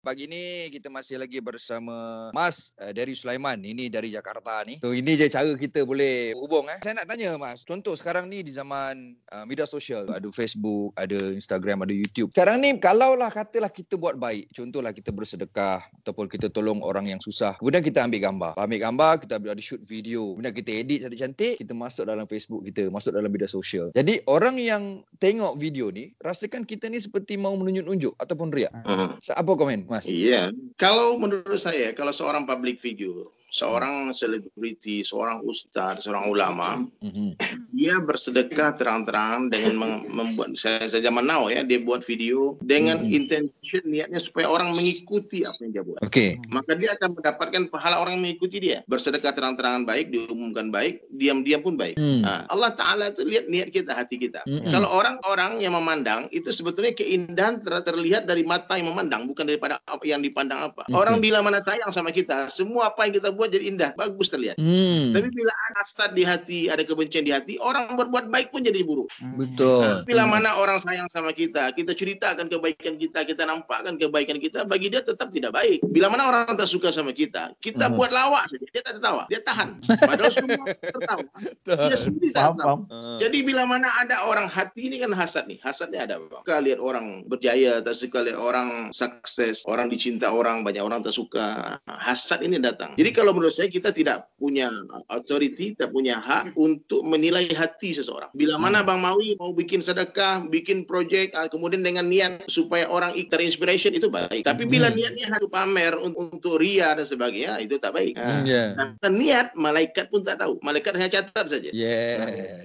Pagi ni kita masih lagi bersama Mas uh, dari Sulaiman. Ini dari Jakarta ni. So ini je cara kita boleh hubung eh. Saya nak tanya Mas, contoh sekarang ni di zaman uh, media sosial, ada Facebook, ada Instagram, ada YouTube. Sekarang ni kalaulah katalah kita buat baik, contohlah kita bersedekah ataupun kita tolong orang yang susah. Kemudian kita ambil gambar. Ambil gambar, kita ada shoot video. Kemudian kita edit cantik-cantik, kita masuk dalam Facebook kita, masuk dalam media sosial. Jadi orang yang tengok video ni, rasakan kita ni seperti mau menunjuk-nunjuk ataupun riak. Uh-huh. Apa komen? Mas? Iya, kalau menurut saya, kalau seorang public figure, seorang selebriti, seorang ustaz, seorang ulama, mm-hmm. dia bersedekah terang-terangan dengan membuat saya saja now ya, dia buat video dengan mm-hmm. intention niatnya supaya orang mengikuti apa yang dia buat. Oke. Okay. Maka dia akan mendapatkan pahala orang yang mengikuti dia. Bersedekah terang-terangan baik, diumumkan baik, diam-diam pun baik. Mm. Nah, Allah Taala itu lihat niat kita, hati kita. Mm-hmm. Kalau orang-orang yang memandang itu sebetulnya keindahan ter- terlihat dari mata yang memandang, bukan daripada apa yang dipandang apa. Mm-hmm. Orang bila mana sayang sama kita, semua apa yang kita buat jadi indah, bagus terlihat. Hmm. Tapi bila ada hasad di hati, ada kebencian di hati, orang berbuat baik pun jadi buruk. Hmm. Betul. Nah, bila hmm. mana orang sayang sama kita, kita ceritakan kebaikan kita, kita nampakkan kebaikan kita, bagi dia tetap tidak baik. Bila mana orang tak suka sama kita, kita hmm. buat lawak saja, dia tak tertawa, dia tahan. Padahal semua tertawa. Dia sendiri tak tertawa. Hmm. Jadi bila mana ada orang hati ini kan hasad nih, hasadnya ada. Suka lihat orang berjaya, tak suka lihat orang sukses, orang dicinta orang, banyak orang tak suka. Hasad ini datang. Jadi kalau kalau menurut saya kita tidak punya authority, tidak punya hak untuk menilai hati seseorang. Bila mana hmm. Bang Mawi mau bikin sedekah, bikin projek, ah, kemudian dengan niat supaya orang terinspiration itu baik. Tapi bila hmm. niatnya untuk pamer, untuk ria dan sebagainya, itu tak baik. Hmm, yeah. Dan niat malaikat pun tak tahu. Malaikat hanya catat saja. Yes.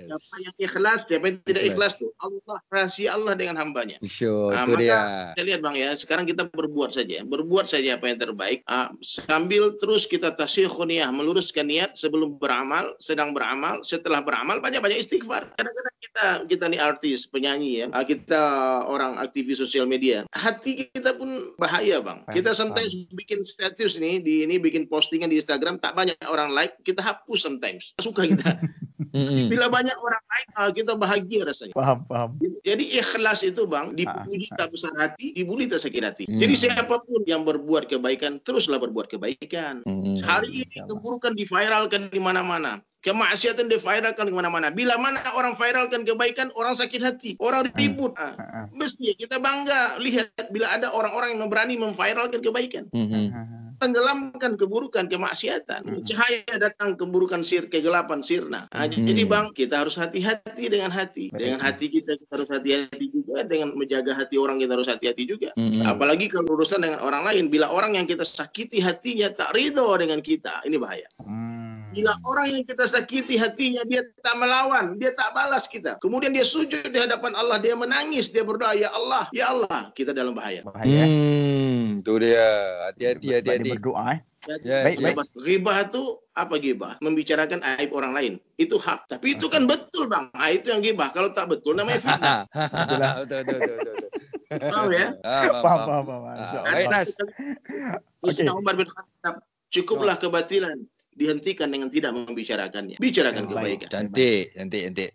Siapa yang ikhlas, siapa yang tidak ikhlas tuh Allah rahasia Allah dengan hambanya. Sure, nah, itu dia. Kita lihat Bang ya, sekarang kita berbuat saja, berbuat saja apa yang terbaik. Ah, sambil terus kita tas tasyikhuniyah, meluruskan niat sebelum beramal, sedang beramal, setelah beramal banyak-banyak istighfar. Kadang-kadang kita kita nih artis, penyanyi ya, ah, kita orang aktivis sosial media. Hati kita pun bahaya, Bang. Kita sometimes bikin status nih di ini bikin postingan di Instagram tak banyak orang like, kita hapus sometimes. Suka kita. Mm-hmm. Bila banyak orang lain, ah, kita bahagia rasanya. Paham, paham. Jadi ikhlas itu bang, dipuji tak besar hati, dibuli tak sakit hati. Mm. Jadi siapa pun yang berbuat kebaikan, teruslah berbuat kebaikan. Mm. Hari ini keburukan diviralkan di mana-mana kemaksiatan diviralkan di mana-mana. Bila mana orang viralkan kebaikan, orang sakit hati, orang ribut. Hmm. Ah, mesti kita bangga lihat bila ada orang-orang yang berani memviralkan kebaikan. Hmm. Tenggelamkan keburukan, kemaksiatan. Hmm. Cahaya datang keburukan sir, kegelapan sirna. Nah, hmm. Jadi bang, kita harus hati-hati dengan hati. Dengan hati kita, kita harus hati-hati juga. Dengan menjaga hati orang, kita harus hati-hati juga. Hmm. Apalagi kalau urusan dengan orang lain. Bila orang yang kita sakiti hatinya tak ridho dengan kita, ini bahaya. Hmm. Bila orang yang kita sakiti hatinya, dia tak melawan, dia tak balas kita. Kemudian dia sujud di hadapan Allah, dia menangis, dia berdoa, Ya Allah, Ya Allah, kita dalam bahaya. bahaya. Hmm, itu dia. Hati-hati, hati-hati. Berdoa, eh. Ya, baik, baik. Ghibah itu apa ghibah? Membicarakan aib orang lain. Itu hak. Tapi itu kan betul, Bang. Ah, itu yang ghibah. Kalau tak betul, namanya fitnah. betul, betul, betul, betul. Paham ya? Paham, paham, paham. Baik, Nas. Ustaz Umar bin Khattab, cukuplah kebatilan dihentikan dengan tidak membicarakannya. Bicarakan kebaikan. Cantik, cantik, cantik.